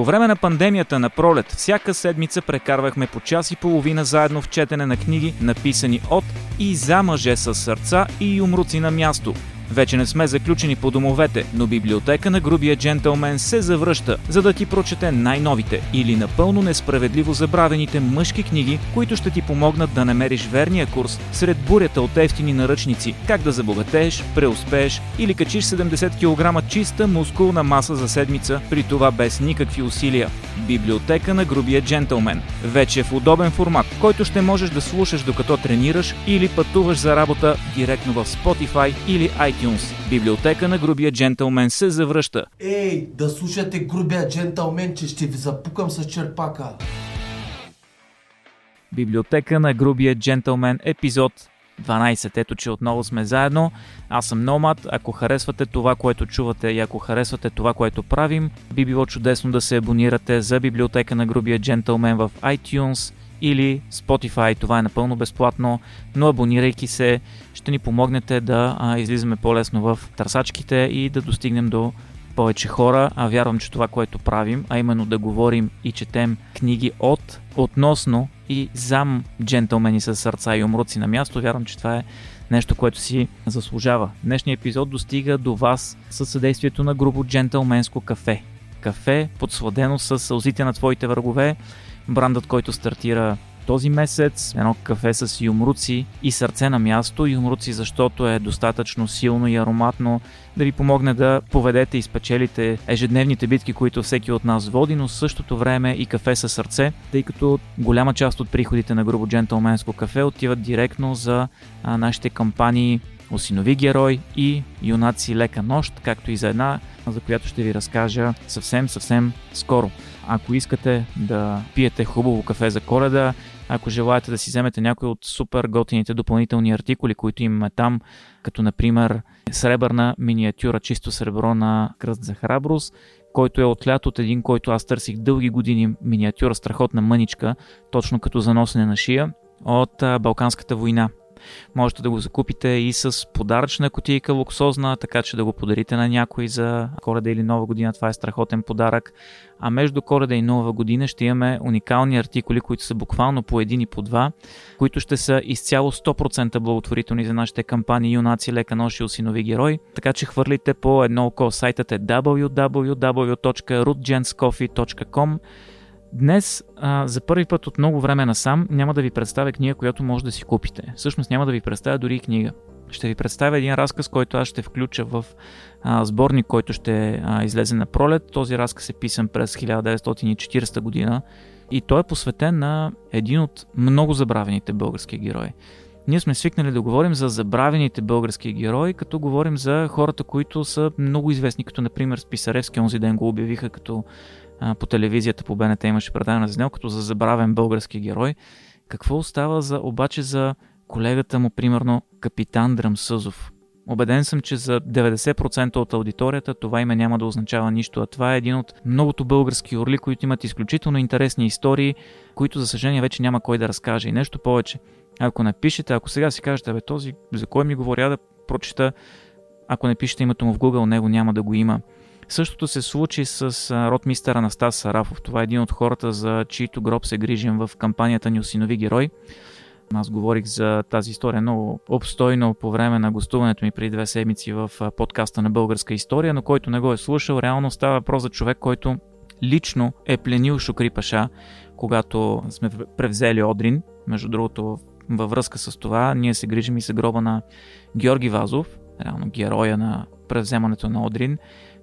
По време на пандемията на пролет, всяка седмица прекарвахме по час и половина заедно в четене на книги, написани от и за мъже с сърца и юмруци на място – вече не сме заключени по домовете, но библиотека на грубия джентълмен се завръща, за да ти прочете най-новите или напълно несправедливо забравените мъжки книги, които ще ти помогнат да намериш верния курс сред бурята от ефтини наръчници, как да забогатееш, преуспееш или качиш 70 кг чиста мускулна маса за седмица, при това без никакви усилия. Библиотека на грубия джентълмен. Вече в удобен формат, който ще можеш да слушаш докато тренираш или пътуваш за работа директно в Spotify или iTunes iTunes. Библиотека на грубия джентълмен се завръща. Ей, да слушате грубия джентълмен, че ще ви запукам с черпака. Библиотека на грубия джентълмен, епизод 12. Ето, че отново сме заедно. Аз съм Номад. Ако харесвате това, което чувате и ако харесвате това, което правим, би било чудесно да се абонирате за библиотека на грубия джентълмен в iTunes или Spotify. Това е напълно безплатно, но абонирайки се, ще ни помогнете да а, излизаме по-лесно в търсачките и да достигнем до повече хора, а вярвам, че това, което правим, а именно да говорим и четем книги от, относно и зам джентълмени с сърца и умруци на място, вярвам, че това е нещо, което си заслужава. Днешният епизод достига до вас със съдействието на грубо джентълменско кафе. Кафе, подсладено с сълзите на твоите врагове, брандът, който стартира този месец, едно кафе с юмруци и сърце на място. Юмруци, защото е достатъчно силно и ароматно да ви помогне да поведете и спечелите ежедневните битки, които всеки от нас води, но в същото време и кафе със сърце, тъй като голяма част от приходите на грубо джентълменско кафе отиват директно за нашите кампании Осинови герой и Юнаци лека нощ, както и за една, за която ще ви разкажа съвсем, съвсем скоро. Ако искате да пиете хубаво кафе за коледа, ако желаете да си вземете някой от супер готините допълнителни артикули, които имаме там, като например сребърна миниатюра, чисто сребро на кръст за храброст, който е отлят от един, който аз търсих дълги години, миниатюра, страхотна мъничка, точно като за носене на шия, от Балканската война. Можете да го закупите и с подаръчна котийка луксозна, така че да го подарите на някой за коледа или нова година. Това е страхотен подарък. А между коледа и нова година ще имаме уникални артикули, които са буквално по един и по два, които ще са изцяло 100% благотворителни за нашите кампании Юнаци, Лека ноши, Осинови герой. Така че хвърлите по едно око. Сайтът е www.rootgenscoffee.com Днес, а, за първи път от много време насам, няма да ви представя книга, която може да си купите. Всъщност няма да ви представя дори и книга. Ще ви представя един разказ, който аз ще включа в а, сборник, който ще а, излезе на пролет. Този разказ е писан през 1940 година и той е посветен на един от много забравените български герои. Ние сме свикнали да говорим за забравените български герои, като говорим за хората, които са много известни, като например Списаревски, онзи ден го обявиха като по телевизията по БНТ имаше предаване за него като за забравен български герой. Какво остава за, обаче за колегата му, примерно, капитан Драмсъзов? Обеден съм, че за 90% от аудиторията това име няма да означава нищо, а това е един от многото български орли, които имат изключително интересни истории, които за съжаление вече няма кой да разкаже. И нещо повече. Ако напишете, ако сега си кажете, бе, този за кой ми говоря да прочита, ако не пишете името му в Google, него няма да го има. Същото се случи с ротмистър Анастас Сарафов. Това е един от хората, за чието гроб се грижим в кампанията ни Осинови герой. Аз говорих за тази история много обстойно по време на гостуването ми преди две седмици в подкаста на Българска история, но който не го е слушал, реално става въпрос за човек, който лично е пленил Шукри Паша, когато сме превзели Одрин. Между другото, във връзка с това, ние се грижим и се гроба на Георги Вазов, реално героя на превземането на Одрин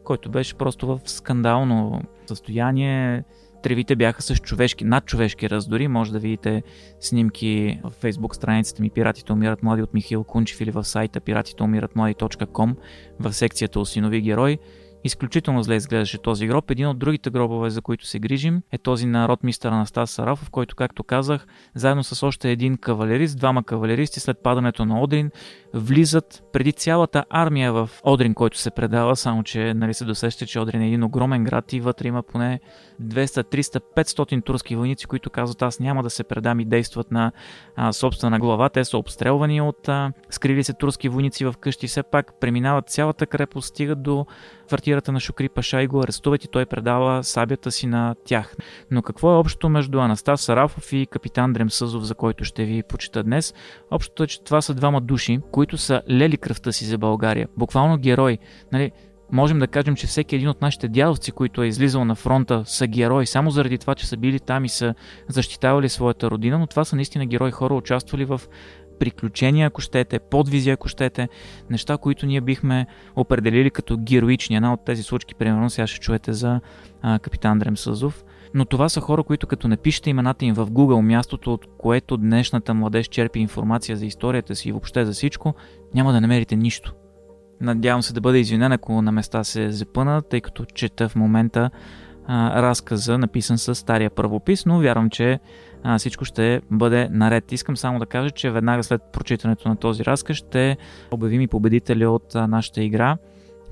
който беше просто в скандално състояние. Тревите бяха с човешки, надчовешки раздори. Може да видите снимки в фейсбук страницата ми Пиратите умират млади от Михаил Кунчев или в сайта piratiteумиратмлади.com в секцията Осинови герой. Изключително зле изглеждаше този гроб. Един от другите гробове, за които се грижим, е този на ротмистър Анастас Сарафов, който, както казах, заедно с още един кавалерист, двама кавалеристи след падането на Одрин, влизат преди цялата армия в Одрин, който се предава, само че нали, се досеща, че Одрин е един огромен град и вътре има поне 200, 300, 500 турски войници, които казват аз няма да се предам и действат на а, собствена глава. Те са обстрелвани от а, скрили се турски войници в къщи, все пак преминават цялата крепост, стигат до квартирата на Шукри Паша и го арестуват и той предава сабята си на тях. Но какво е общото между Анастас Сарафов и капитан Дремсъзов, за който ще ви почита днес? Общото е, че това са двама души, които са лели кръвта си за България. Буквално герои. Нали, можем да кажем, че всеки един от нашите дядовци, които е излизал на фронта, са герои само заради това, че са били там и са защитавали своята родина, но това са наистина герои хора, участвали в приключения, ако щете, подвизи, ако щете, неща, които ние бихме определили като героични. Една от тези случки, примерно, сега ще чуете за а, капитан Дремсъзов. Но това са хора, които като напишете имената им в Google, мястото от което днешната младеж черпи информация за историята си и въобще за всичко, няма да намерите нищо. Надявам се да бъда извинен, ако на места се запъна, тъй като чета в момента разказа, написан с стария първопис, но вярвам, че а, всичко ще бъде наред. Искам само да кажа, че веднага след прочитането на този разказ ще обявим и победителя от а, нашата игра,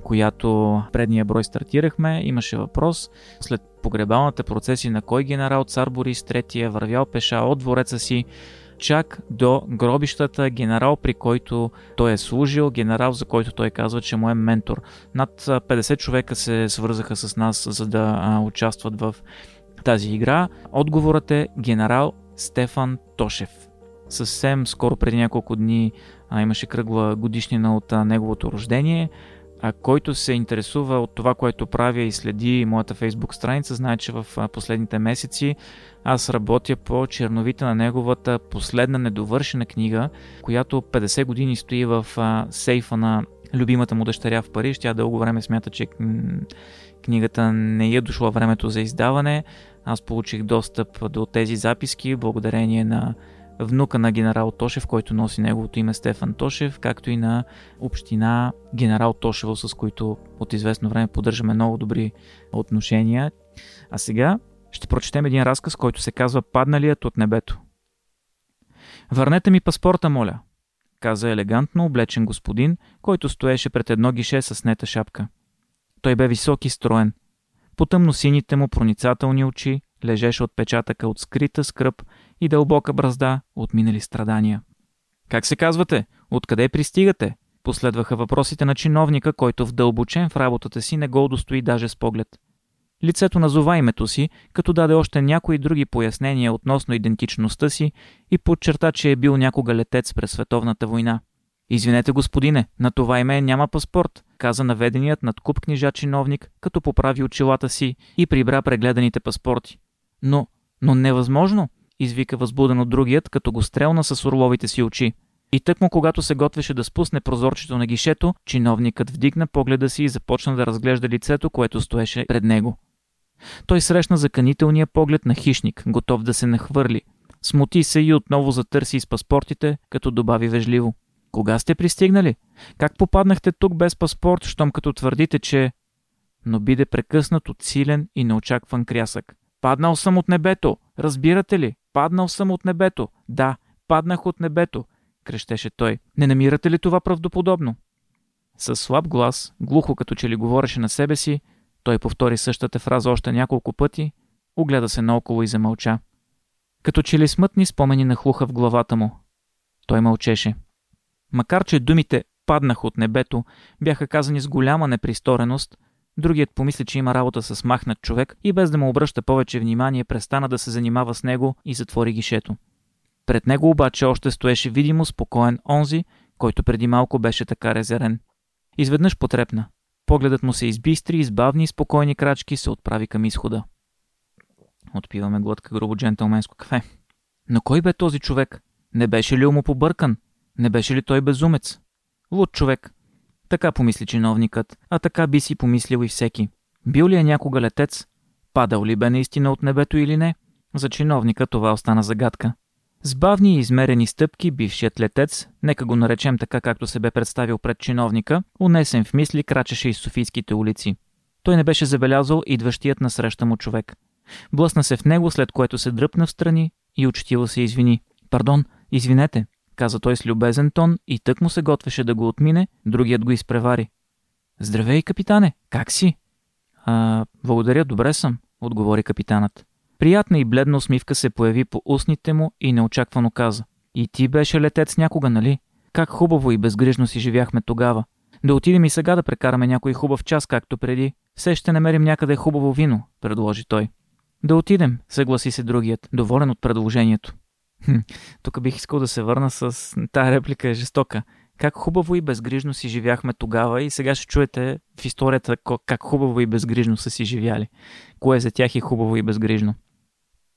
която предния брой стартирахме. Имаше въпрос след погребалната процеси на кой генерал цар Борис III е вървял пеша от двореца си чак до гробищата, генерал, при който той е служил, генерал, за който той казва, че му е ментор. Над 50 човека се свързаха с нас, за да участват в тази игра. Отговорът е генерал Стефан Тошев. Съвсем скоро преди няколко дни а, имаше кръгла годишнина от а, неговото рождение. А който се интересува от това, което правя и следи моята фейсбук страница, знае, че в последните месеци аз работя по черновите на неговата последна недовършена книга, която 50 години стои в сейфа на любимата му дъщеря в Париж. Тя дълго време смята, че книгата не е дошло времето за издаване. Аз получих достъп до тези записки благодарение на внука на генерал Тошев, който носи неговото име Стефан Тошев, както и на община генерал Тошево, с които от известно време поддържаме много добри отношения. А сега ще прочетем един разказ, който се казва Падналият от небето. Върнете ми паспорта, моля, каза елегантно облечен господин, който стоеше пред едно гише с снета шапка. Той бе висок и строен. По тъмно сините му проницателни очи лежеше отпечатъка от скрита скръп и дълбока бразда от минали страдания. Как се казвате? Откъде пристигате? Последваха въпросите на чиновника, който вдълбочен в работата си не го удостои даже с поглед. Лицето назова името си, като даде още някои други пояснения относно идентичността си и подчерта, че е бил някога летец през световната война. Извинете, господине, на това име няма паспорт, каза наведеният над куп книжа чиновник, като поправи очилата си и прибра прегледаните паспорти. Но, но невъзможно, извика възбудено другият, като го стрелна с орловите си очи. И тъкмо когато се готвеше да спусне прозорчето на гишето, чиновникът вдигна погледа си и започна да разглежда лицето, което стоеше пред него. Той срещна заканителния поглед на хищник, готов да се нахвърли. Смути се и отново затърси из паспортите, като добави вежливо. Кога сте пристигнали? Как попаднахте тук без паспорт, щом като твърдите, че... Но биде прекъснат от силен и неочакван крясък. Паднал съм от небето! Разбирате ли? Паднал съм от небето! Да, паднах от небето! крещеше той. Не намирате ли това правдоподобно? С слаб глас, глухо като че ли говореше на себе си, той повтори същата фраза още няколко пъти, огледа се наоколо и замълча. Като че ли смътни спомени нахлуха в главата му. Той мълчеше. Макар, че думите «паднах от небето» бяха казани с голяма непристореност, другият помисли, че има работа с махнат човек и без да му обръща повече внимание, престана да се занимава с него и затвори гишето. Пред него обаче още стоеше видимо спокоен онзи, който преди малко беше така резерен. Изведнъж потрепна. Погледът му се избистри и с и спокойни крачки се отправи към изхода. Отпиваме глътка грубо джентълменско кафе. Но кой бе този човек? Не беше ли му побъркан? Не беше ли той безумец? Луд човек. Така помисли чиновникът, а така би си помислил и всеки. Бил ли е някога летец? Падал ли бе наистина от небето или не? За чиновника това остана загадка. С бавни и измерени стъпки бившият летец, нека го наречем така както се бе представил пред чиновника, унесен в мисли крачеше из Софийските улици. Той не беше забелязал идващият насреща му човек. Блъсна се в него, след което се дръпна в страни и учтиво се извини. Пардон, извинете, каза той с любезен тон и тък му се готвеше да го отмине, другият го изпревари. Здравей, капитане, как си? А, благодаря, добре съм, отговори капитанът. Приятна и бледна усмивка се появи по устните му и неочаквано каза. И ти беше летец някога, нали? Как хубаво и безгрижно си живяхме тогава. Да отидем и сега да прекараме някой хубав час, както преди. Все ще намерим някъде хубаво вино, предложи той. Да отидем, съгласи се другият, доволен от предложението. Хм, тук бих искал да се върна с... Тая реплика е жестока. Как хубаво и безгрижно си живяхме тогава и сега ще чуете в историята как хубаво и безгрижно са си живяли. Кое за тях е хубаво и безгрижно.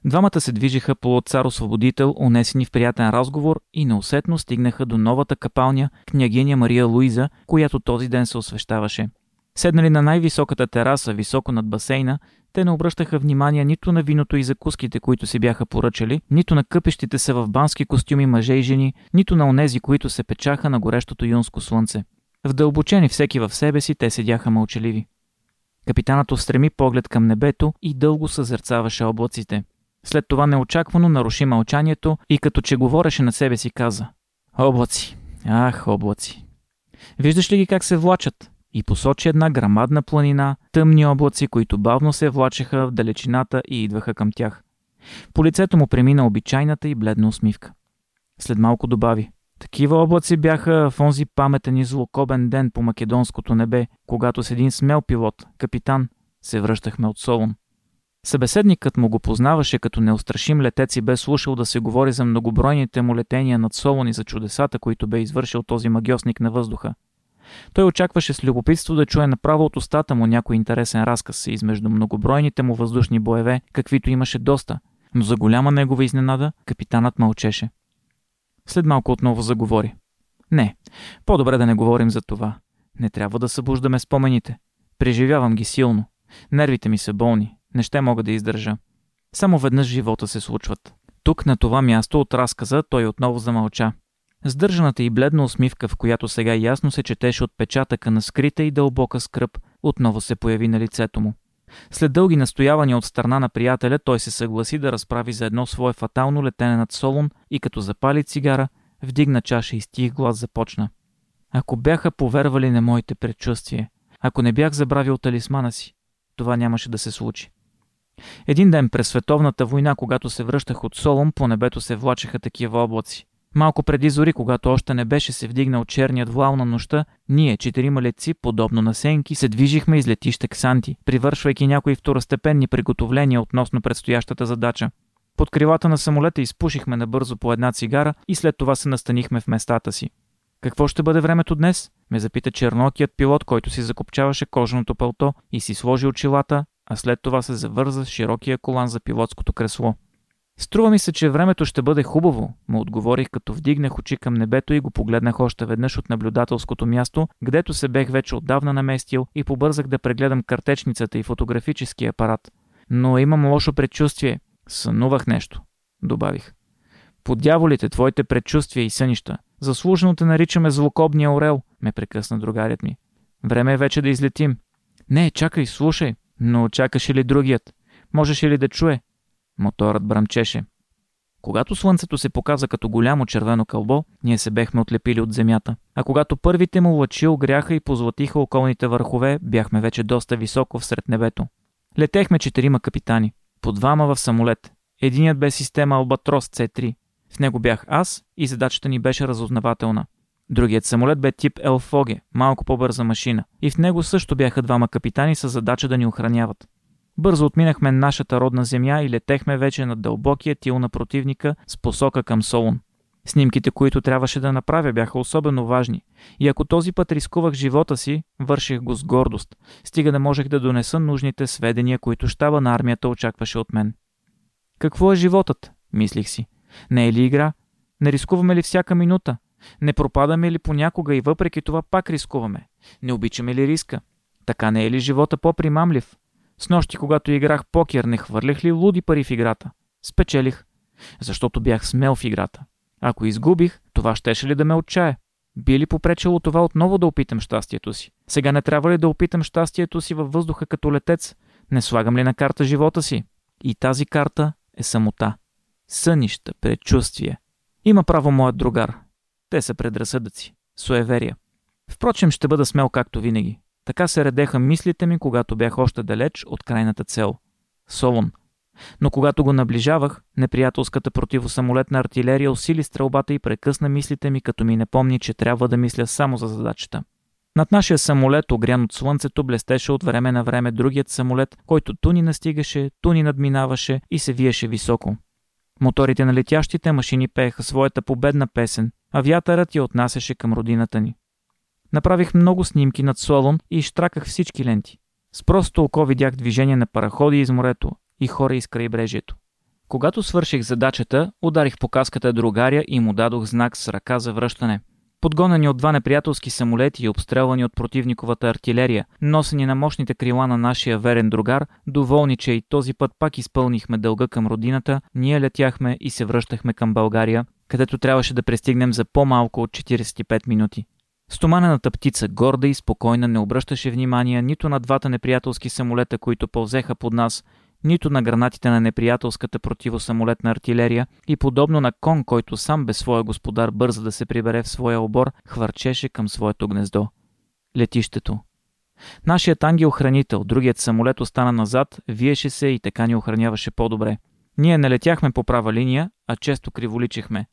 Двамата се движиха по цар-освободител, унесени в приятен разговор и неусетно стигнаха до новата капалня княгиня Мария Луиза, която този ден се освещаваше. Седнали на най-високата тераса, високо над басейна, те не обръщаха внимание нито на виното и закуските, които си бяха поръчали, нито на къпещите се в бански костюми мъже и жени, нито на онези, които се печаха на горещото юнско слънце. Вдълбочени всеки в себе си, те седяха мълчаливи. Капитанът устреми поглед към небето и дълго съзерцаваше облаците. След това неочаквано наруши мълчанието и като че говореше на себе си каза Облаци, ах, облаци. Виждаш ли ги как се влачат? И посочи една грамадна планина, тъмни облаци, които бавно се влачеха в далечината и идваха към тях. По лицето му премина обичайната и бледна усмивка. След малко добави. Такива облаци бяха в онзи паметен и злокобен ден по македонското небе, когато с един смел пилот, капитан, се връщахме от Солун. Събеседникът му го познаваше като неустрашим летец и бе слушал да се говори за многобройните му летения над Солун и за чудесата, които бе извършил този магиосник на въздуха. Той очакваше с любопитство да чуе направо от устата му някой интересен разказ измежду многобройните му въздушни боеве, каквито имаше доста, но за голяма негова изненада капитанът мълчеше. След малко отново заговори. Не, по-добре да не говорим за това. Не трябва да събуждаме спомените. Преживявам ги силно. Нервите ми са болни. Не ще мога да издържа. Само веднъж живота се случват. Тук, на това място от разказа, той отново замълча. Сдържаната и бледна усмивка, в която сега ясно се четеше отпечатъка на скрита и дълбока скръп, отново се появи на лицето му. След дълги настоявания от страна на приятеля, той се съгласи да разправи за едно свое фатално летене над Солун и като запали цигара, вдигна чаша и стих глас започна. Ако бяха повервали на моите предчувствия, ако не бях забравил талисмана си, това нямаше да се случи. Един ден през световната война, когато се връщах от Солун, по небето се влачеха такива облаци. Малко преди зори, когато още не беше се вдигнал черният влал на нощта, ние, четирима летци, подобно на сенки, се движихме из летище Ксанти, привършвайки някои второстепенни приготовления относно предстоящата задача. Под крилата на самолета изпушихме набързо по една цигара и след това се настанихме в местата си. Какво ще бъде времето днес? ме запита чернокият пилот, който си закопчаваше кожаното пълто и си сложи очилата, а след това се завърза с широкия колан за пилотското кресло. Струва ми се, че времето ще бъде хубаво, му отговорих, като вдигнах очи към небето и го погледнах още веднъж от наблюдателското място, гдето се бех вече отдавна наместил и побързах да прегледам картечницата и фотографическия апарат. Но имам лошо предчувствие. Сънувах нещо, добавих. По дяволите, твоите предчувствия и сънища. Заслужено те наричаме злокобния орел, ме прекъсна другарят ми. Време е вече да излетим. Не, чакай, слушай. Но чакаше ли другият? Можеше ли да чуе? Моторът бръмчеше. Когато слънцето се показа като голямо червено кълбо, ние се бехме отлепили от земята. А когато първите му лъчи огряха и позлатиха околните върхове, бяхме вече доста високо всред небето. Летехме четирима капитани. По двама в самолет. Единият бе система Албатрос C3. В него бях аз и задачата ни беше разузнавателна. Другият самолет бе тип Елфоге, малко по-бърза машина. И в него също бяха двама капитани с задача да ни охраняват. Бързо отминахме нашата родна земя и летехме вече над дълбокия тил на противника с посока към Солун. Снимките, които трябваше да направя, бяха особено важни. И ако този път рискувах живота си, върших го с гордост. Стига да можех да донеса нужните сведения, които щаба на армията очакваше от мен. Какво е животът? Мислих си. Не е ли игра? Не рискуваме ли всяка минута? Не пропадаме ли понякога и въпреки това пак рискуваме? Не обичаме ли риска? Така не е ли живота по-примамлив? С нощи, когато играх покер, не хвърлях ли луди пари в играта? Спечелих. Защото бях смел в играта. Ако изгубих, това щеше ли да ме отчае? Би ли попречило това отново да опитам щастието си? Сега не трябва ли да опитам щастието си във въздуха като летец? Не слагам ли на карта живота си? И тази карта е самота. Сънища, предчувствие. Има право моят другар. Те са предразсъдъци. Суеверия. Впрочем, ще бъда смел както винаги. Така се редеха мислите ми, когато бях още далеч от крайната цел – Солун. Но когато го наближавах, неприятелската противосамолетна артилерия усили стрелбата и прекъсна мислите ми, като ми напомни, че трябва да мисля само за задачата. Над нашия самолет, огрян от слънцето, блестеше от време на време другият самолет, който ту ни настигаше, ту ни надминаваше и се виеше високо. Моторите на летящите машини пееха своята победна песен, а вятърът я отнасяше към родината ни. Направих много снимки над Солон и изтраках всички ленти. С просто око видях движение на параходи из морето и хора из крайбрежието. Когато свърших задачата, ударих по каската другаря и му дадох знак с ръка за връщане. Подгонени от два неприятелски самолети и обстрелвани от противниковата артилерия, носени на мощните крила на нашия верен другар, доволни, че и този път пак изпълнихме дълга към родината, ние летяхме и се връщахме към България, където трябваше да пристигнем за по-малко от 45 минути. Стоманената птица, горда и спокойна, не обръщаше внимание нито на двата неприятелски самолета, които пълзеха под нас, нито на гранатите на неприятелската противосамолетна артилерия и подобно на кон, който сам без своя господар бърза да се прибере в своя обор, хвърчеше към своето гнездо. Летището. Нашият ангел-хранител, другият самолет остана назад, виеше се и така ни охраняваше по-добре. Ние не летяхме по права линия, а често криволичихме.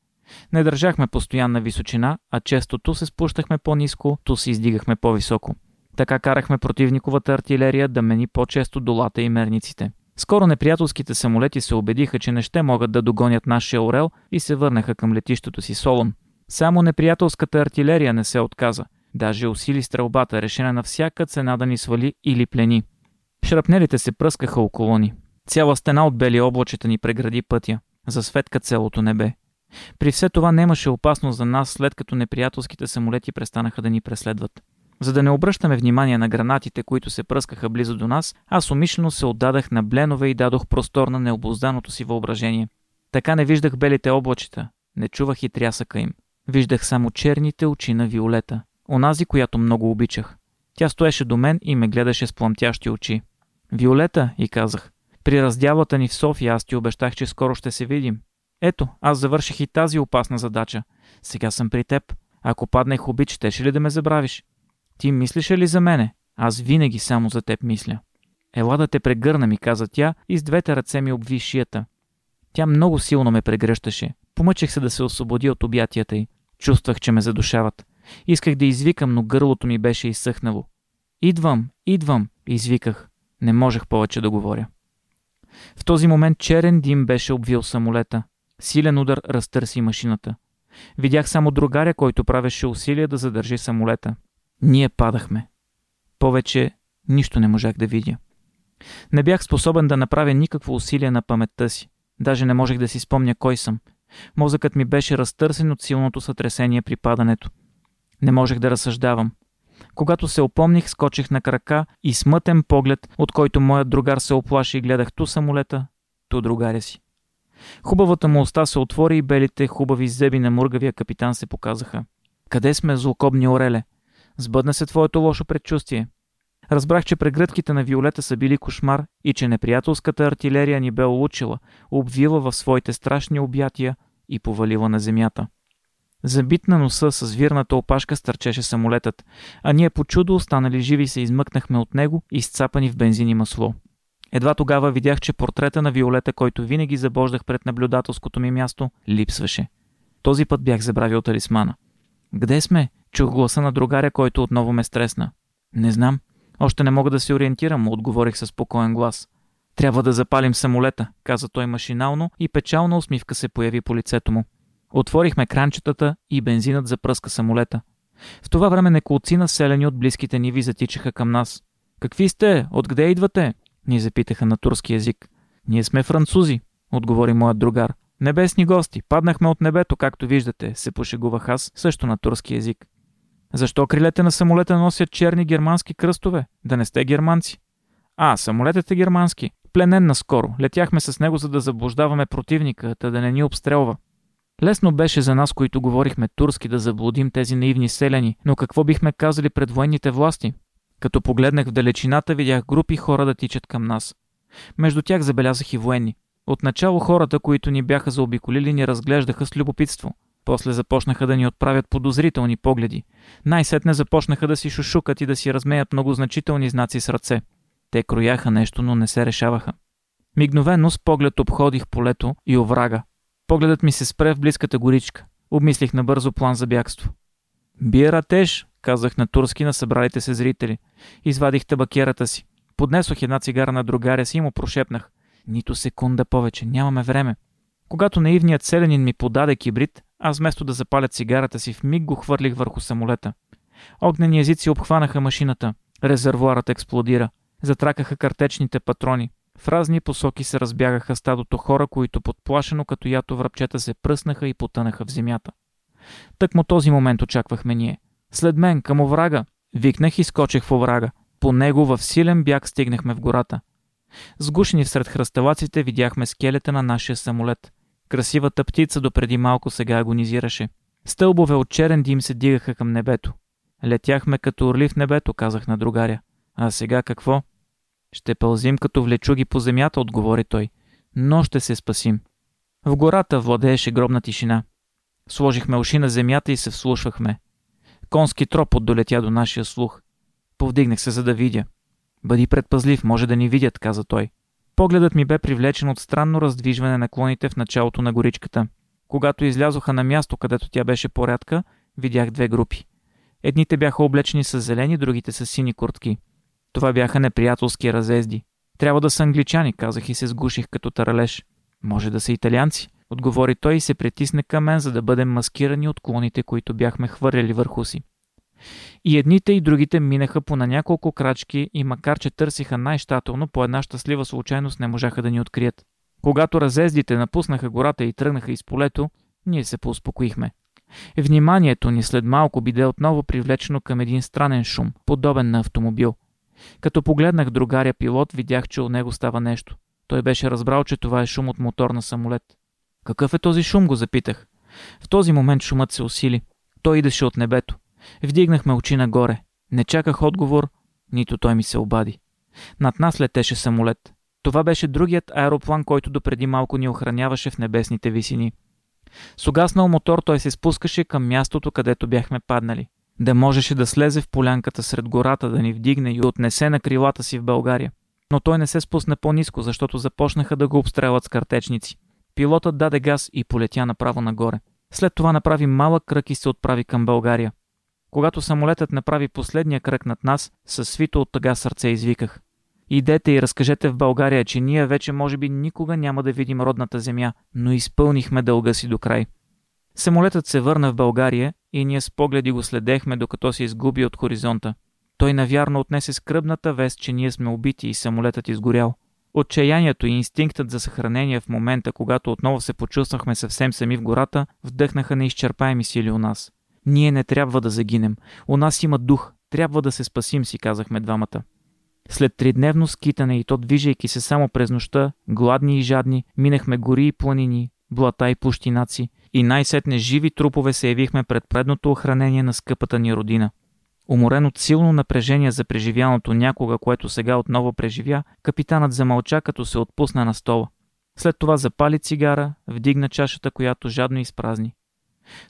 Не държахме постоянна височина, а често ту се спущахме по-низко, ту се издигахме по-високо. Така карахме противниковата артилерия да мени по-често долата и мерниците. Скоро неприятелските самолети се убедиха, че не ще могат да догонят нашия орел и се върнаха към летището си Солон. Само неприятелската артилерия не се отказа. Даже усили стрелбата, решена на всяка цена да ни свали или плени. Шрапнелите се пръскаха около ни. Цяла стена от бели облачета ни прегради пътя. Засветка целото небе. При все това нямаше опасност за нас, след като неприятелските самолети престанаха да ни преследват. За да не обръщаме внимание на гранатите, които се пръскаха близо до нас, аз умишлено се отдадах на бленове и дадох простор на необозданото си въображение. Така не виждах белите облачета, не чувах и трясъка им. Виждах само черните очи на Виолета, онази, която много обичах. Тя стоеше до мен и ме гледаше с пламтящи очи. Виолета, и казах, при раздялата ни в София аз ти обещах, че скоро ще се видим. Ето, аз завърших и тази опасна задача. Сега съм при теб. Ако паднах обич, щеше ли да ме забравиш? Ти мислиш ли за мене? Аз винаги само за теб мисля. Ела да те прегърна, ми каза тя и с двете ръце ми обви шията. Тя много силно ме прегръщаше. Помъчех се да се освободи от обятията й. Чувствах, че ме задушават. Исках да извикам, но гърлото ми беше изсъхнало. Идвам, идвам, извиках. Не можех повече да говоря. В този момент черен дим беше обвил самолета. Силен удар разтърси машината. Видях само другаря, който правеше усилия да задържи самолета. Ние падахме. Повече нищо не можах да видя. Не бях способен да направя никакво усилие на паметта си. Даже не можех да си спомня кой съм. Мозъкът ми беше разтърсен от силното сътресение при падането. Не можех да разсъждавам. Когато се опомних, скочих на крака и смътен поглед, от който моят другар се оплаши и гледах ту самолета, ту другаря си. Хубавата му уста се отвори и белите хубави зъби на мургавия капитан се показаха. Къде сме, злокобни ореле? Сбъдна се твоето лошо предчувствие. Разбрах, че прегръдките на Виолета са били кошмар и че неприятелската артилерия ни бе улучила, обвила в своите страшни обятия и повалила на земята. Забит на носа с вирната опашка стърчеше самолетът, а ние по чудо останали живи се измъкнахме от него, изцапани в бензин и масло. Едва тогава видях, че портрета на Виолета, който винаги забождах пред наблюдателското ми място, липсваше. Този път бях забравил талисмана. Къде сме? Чух гласа на другаря, който отново ме стресна. Не знам. Още не мога да се ориентирам, отговорих със спокоен глас. Трябва да запалим самолета, каза той машинално и печална усмивка се появи по лицето му. Отворихме кранчетата и бензинът запръска самолета. В това време неколци населени от близките ниви затичаха към нас. Какви сте? Откъде идвате? Ни запитаха на турски язик. Ние сме французи, отговори моят другар. Небесни гости, паднахме от небето, както виждате, се пошегувах аз, също на турски язик. Защо крилете на самолета носят черни германски кръстове? Да не сте германци. А, самолетът е германски. Пленен наскоро. Летяхме с него, за да заблуждаваме противника, та да не ни обстрелва. Лесно беше за нас, които говорихме турски, да заблудим тези наивни селяни, но какво бихме казали пред военните власти? Като погледнах в далечината, видях групи хора да тичат към нас. Между тях забелязах и военни. Отначало хората, които ни бяха заобиколили, ни разглеждаха с любопитство. После започнаха да ни отправят подозрителни погледи. Най-сетне започнаха да си шушукат и да си размеят много значителни знаци с ръце. Те крояха нещо, но не се решаваха. Мигновено с поглед обходих полето и оврага. Погледът ми се спре в близката горичка. Обмислих набързо план за бягство. Бие ратеж, казах на турски на събралите се зрители. Извадих табакерата си. Поднесох една цигара на другаря си и му прошепнах. Нито секунда повече, нямаме време. Когато наивният селянин ми подаде кибрид, аз вместо да запаля цигарата си, в миг го хвърлих върху самолета. Огнени езици обхванаха машината. Резервуарът експлодира. Затракаха картечните патрони. В разни посоки се разбягаха стадото хора, които подплашено като ято връбчета се пръснаха и потънаха в земята. Тък му този момент очаквахме ние. След мен, към оврага! Викнах и скочих в оврага. По него в силен бяг стигнахме в гората. Сгушени всред хръсталаците видяхме скелета на нашия самолет. Красивата птица допреди малко сега агонизираше. Стълбове от черен дим се дигаха към небето. Летяхме като орли в небето, казах на другаря. А сега какво? Ще пълзим като влечуги по земята, отговори той. Но ще се спасим. В гората владееше гробна тишина. Сложихме уши на земята и се вслушвахме. Конски тропот долетя до нашия слух. Повдигнах се, за да видя. Бъди предпазлив, може да ни видят, каза той. Погледът ми бе привлечен от странно раздвижване на клоните в началото на горичката. Когато излязоха на място, където тя беше порядка, видях две групи. Едните бяха облечени с зелени, другите с сини куртки. Това бяха неприятелски разезди. Трябва да са англичани, казах и се сгуших като таралеж. Може да са италианци, отговори той и се притисне към мен, за да бъдем маскирани от клоните, които бяхме хвърляли върху си. И едните и другите минаха по на няколко крачки и макар че търсиха най-щателно, по една щастлива случайност не можаха да ни открият. Когато разездите напуснаха гората и тръгнаха из полето, ние се поуспокоихме. Вниманието ни след малко биде отново привлечено към един странен шум, подобен на автомобил. Като погледнах другаря пилот, видях, че от него става нещо. Той беше разбрал, че това е шум от мотор на самолет. Какъв е този шум, го запитах. В този момент шумът се усили. Той идеше от небето. Вдигнахме очи нагоре. Не чаках отговор, нито той ми се обади. Над нас летеше самолет. Това беше другият аероплан, който допреди малко ни охраняваше в небесните висини. С угаснал мотор той се спускаше към мястото, където бяхме паднали. Да можеше да слезе в полянката сред гората, да ни вдигне и отнесе на крилата си в България. Но той не се спусна по-низко, защото започнаха да го обстрелват с картечници. Пилотът даде газ и полетя направо нагоре. След това направи малък кръг и се отправи към България. Когато самолетът направи последния кръг над нас, със свито от тъга сърце извиках. Идете и разкажете в България, че ние вече може би никога няма да видим родната земя, но изпълнихме дълга си до край. Самолетът се върна в България и ние с погледи го следехме, докато се изгуби от хоризонта. Той навярно отнесе скръбната вест, че ние сме убити и самолетът изгорял. Отчаянието и инстинктът за съхранение в момента, когато отново се почувствахме съвсем сами в гората, вдъхнаха неизчерпаеми сили у нас. Ние не трябва да загинем. У нас има дух. Трябва да се спасим, си казахме двамата. След тридневно скитане и то движейки се само през нощта, гладни и жадни, минахме гори и планини, блата и пущинаци и най-сетне живи трупове се явихме пред предното охранение на скъпата ни родина. Уморен от силно напрежение за преживяното някога, което сега отново преживя, капитанът замълча, като се отпусна на стола. След това запали цигара, вдигна чашата, която жадно изпразни.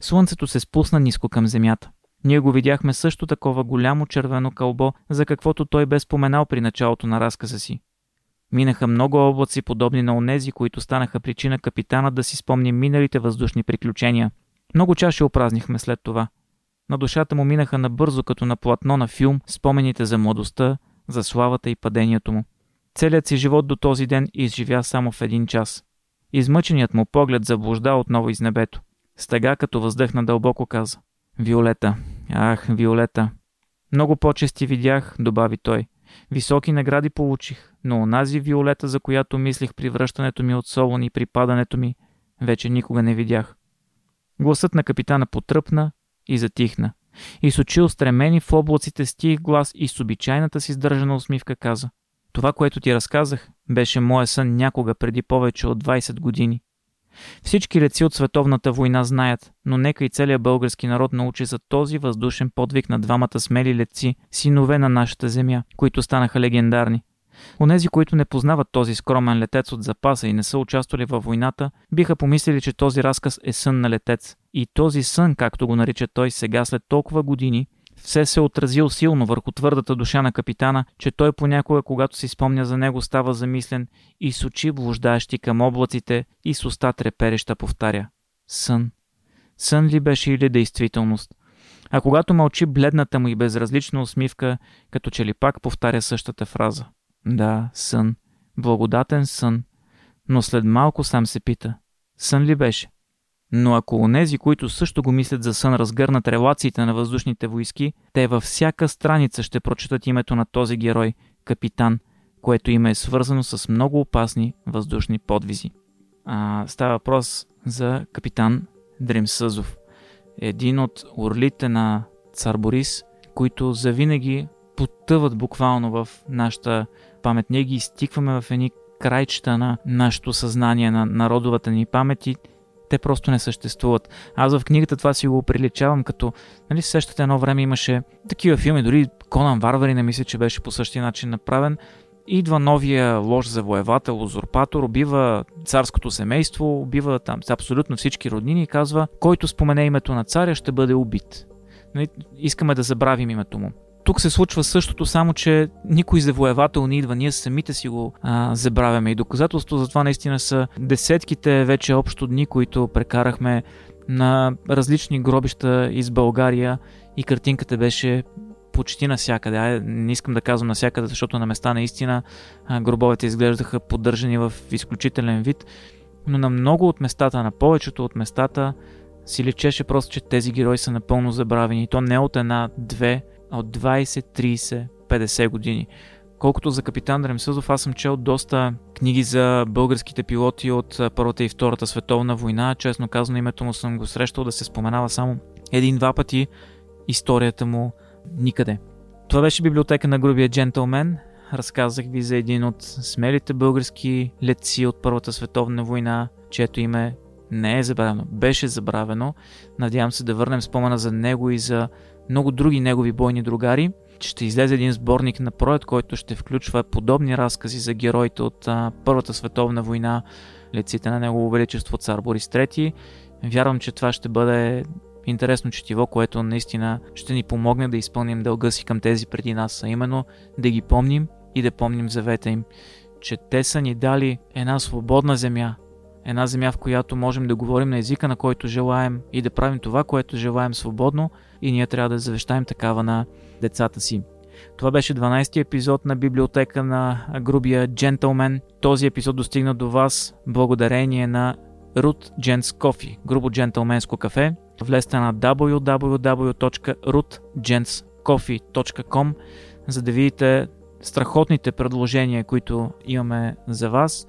Слънцето се спусна ниско към земята. Ние го видяхме също такова голямо червено кълбо, за каквото той бе споменал при началото на разказа си. Минаха много облаци, подобни на онези, които станаха причина капитана да си спомни миналите въздушни приключения. Много чаши опразнихме след това. На душата му минаха набързо като на платно на филм спомените за младостта, за славата и падението му. Целият си живот до този ден изживя само в един час. Измъченият му поглед заблужда отново из небето. Стъга като въздъхна дълбоко каза. Виолета. Ах, Виолета. Много по-чести видях, добави той. Високи награди получих, но онази Виолета, за която мислих при връщането ми от Солон и при падането ми, вече никога не видях. Гласът на капитана потръпна и затихна. И с очи устремени в облаците с тих глас и с обичайната си сдържана усмивка каза. Това, което ти разказах, беше моя сън някога преди повече от 20 години. Всички леци от световната война знаят, но нека и целият български народ научи за този въздушен подвиг на двамата смели леци, синове на нашата земя, които станаха легендарни. Онези, които не познават този скромен летец от запаса и не са участвали във войната, биха помислили, че този разказ е сън на летец. И този сън, както го нарича той сега след толкова години, все се отразил силно върху твърдата душа на капитана, че той понякога, когато си спомня за него, става замислен и с очи блуждаещи към облаците и с уста трепереща повтаря. Сън. Сън ли беше или действителност? А когато мълчи бледната му и безразлична усмивка, като че ли пак повтаря същата фраза. Да, сън. Благодатен сън. Но след малко сам се пита. Сън ли беше? Но ако онези, които също го мислят за сън, разгърнат релациите на въздушните войски, те във всяка страница ще прочитат името на този герой, капитан, което име е свързано с много опасни въздушни подвизи. А, става въпрос за капитан Дрим Съзов. Един от орлите на цар Борис, които завинаги потъват буквално в нашата памет. Ние ги изтикваме в едни крайчета на нашето съзнание, на народовата ни памет и те просто не съществуват. Аз в книгата това си го приличавам, като, нали, сещате едно време имаше такива филми, дори Конан Варвари не мисля, че беше по същия начин направен. Идва новия лош завоевател, узурпатор, убива царското семейство, убива там абсолютно всички роднини и казва, който спомене името на царя ще бъде убит. Нали, искаме да забравим името му тук се случва същото, само че никой завоевател не идва. Ние самите си го а, забравяме. И доказателство за това наистина са десетките вече общо дни, които прекарахме на различни гробища из България и картинката беше почти навсякъде. Ай, не искам да казвам навсякъде, защото на места наистина гробовете изглеждаха поддържани в изключителен вид, но на много от местата, на повечето от местата си лечеше просто, че тези герои са напълно забравени. И то не от една, две, от 20, 30, 50 години. Колкото за капитан Дремсъзов, аз съм чел доста книги за българските пилоти от Първата и Втората световна война. Честно казано, името му съм го срещал да се споменава само един-два пъти. Историята му никъде. Това беше библиотека на грубия джентълмен. Разказах ви за един от смелите български летци от Първата световна война, чието име не е забравено, беше забравено. Надявам се да върнем спомена за него и за много други негови бойни другари. Ще излезе един сборник на проект, който ще включва подобни разкази за героите от а, Първата световна война, лиците на Негово Величество цар Борис III. Вярвам, че това ще бъде интересно четиво, което наистина ще ни помогне да изпълним дълга си към тези преди нас, а именно да ги помним и да помним завета им, че те са ни дали една свободна земя, една земя, в която можем да говорим на езика, на който желаем и да правим това, което желаем свободно и ние трябва да завещаем такава на децата си. Това беше 12-ти епизод на библиотека на грубия джентълмен. Този епизод достигна до вас благодарение на Root Gents Coffee, грубо джентълменско кафе. Влезте на www.rootgentscoffee.com за да видите страхотните предложения, които имаме за вас.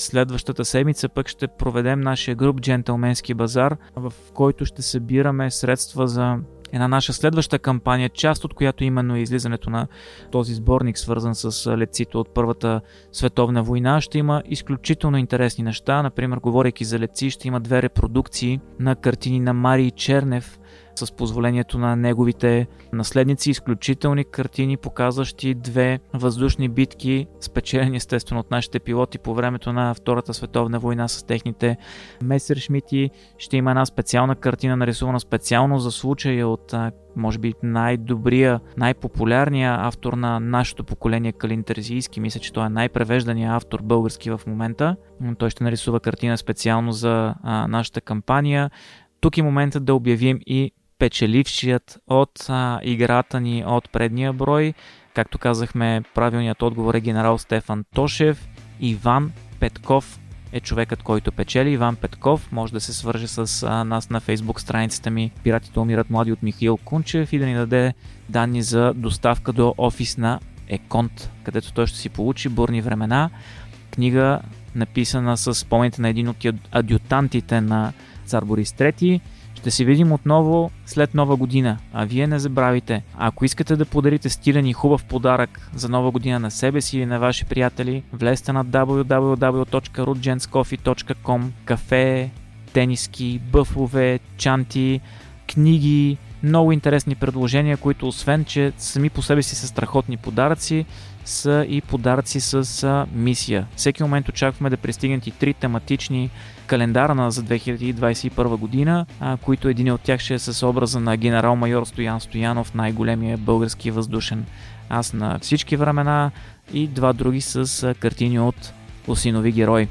Следващата седмица пък ще проведем нашия груп Джентълменски базар, в който ще събираме средства за една наша следваща кампания, част от която именно е излизането на този сборник, свързан с леците от Първата световна война. Ще има изключително интересни неща. Например, говорейки за леци, ще има две репродукции на картини на Марии Чернев, с позволението на неговите наследници, изключителни картини, показващи две въздушни битки, спечелени естествено от нашите пилоти по времето на Втората световна война с техните месершмити. Ще има една специална картина, нарисувана специално за случая от може би най-добрия, най-популярния автор на нашето поколение Калин Терзийски. Мисля, че той е най-превеждания автор български в момента. Той ще нарисува картина специално за а, нашата кампания. Тук е моментът да обявим и печелившият от а, играта ни от предния брой. Както казахме, правилният отговор е генерал Стефан Тошев. Иван Петков е човекът, който печели. Иван Петков може да се свърже с а, нас на фейсбук страницата ми Пиратите умират млади от Михаил Кунчев и да ни даде данни за доставка до офис на Еконт, където той ще си получи бурни времена. Книга написана с спомените на един от адютантите на цар Борис III ще се видим отново след нова година, а вие не забравяйте, ако искате да подарите стилен и хубав подарък за нова година на себе си или на ваши приятели, влезте на www.rudgenscoffee.com кафе, тениски, бъфове, чанти, книги, много интересни предложения, които освен, че сами по себе си са страхотни подаръци, са и подаръци с мисия. Всеки момент очакваме да пристигнат и три тематични календара на за 2021 година, а, които един от тях ще е с образа на генерал-майор Стоян Стоянов, най-големия български въздушен аз на всички времена и два други с картини от осинови герои.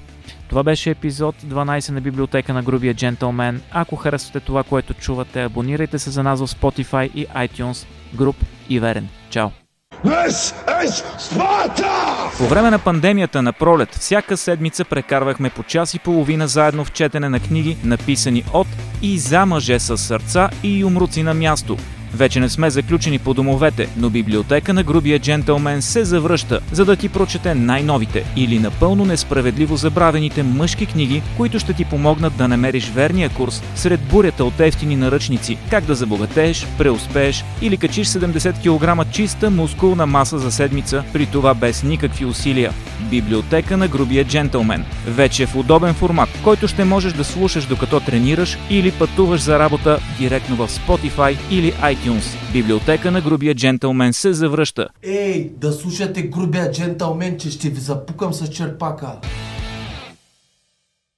Това беше епизод 12 на библиотека на Грубия джентълмен. Ако харесвате това, което чувате, абонирайте се за нас в Spotify и iTunes. Груп и верен. Чао! This is Sparta! По време на пандемията на пролет, всяка седмица прекарвахме по час и половина заедно в четене на книги, написани от и за мъже с сърца и юмруци на място. Вече не сме заключени по домовете, но библиотека на грубия джентълмен се завръща, за да ти прочете най-новите или напълно несправедливо забравените мъжки книги, които ще ти помогнат да намериш верния курс сред бурята от ефтини наръчници, как да забогатееш, преуспееш или качиш 70 кг чиста мускулна маса за седмица, при това без никакви усилия. Библиотека на грубия джентълмен. Вече в удобен формат, който ще можеш да слушаш докато тренираш или пътуваш за работа директно в Spotify или iTunes. Библиотека на грубия джентълмен се завръща. Ей, да слушате грубия джентълмен, че ще ви запукам с черпака.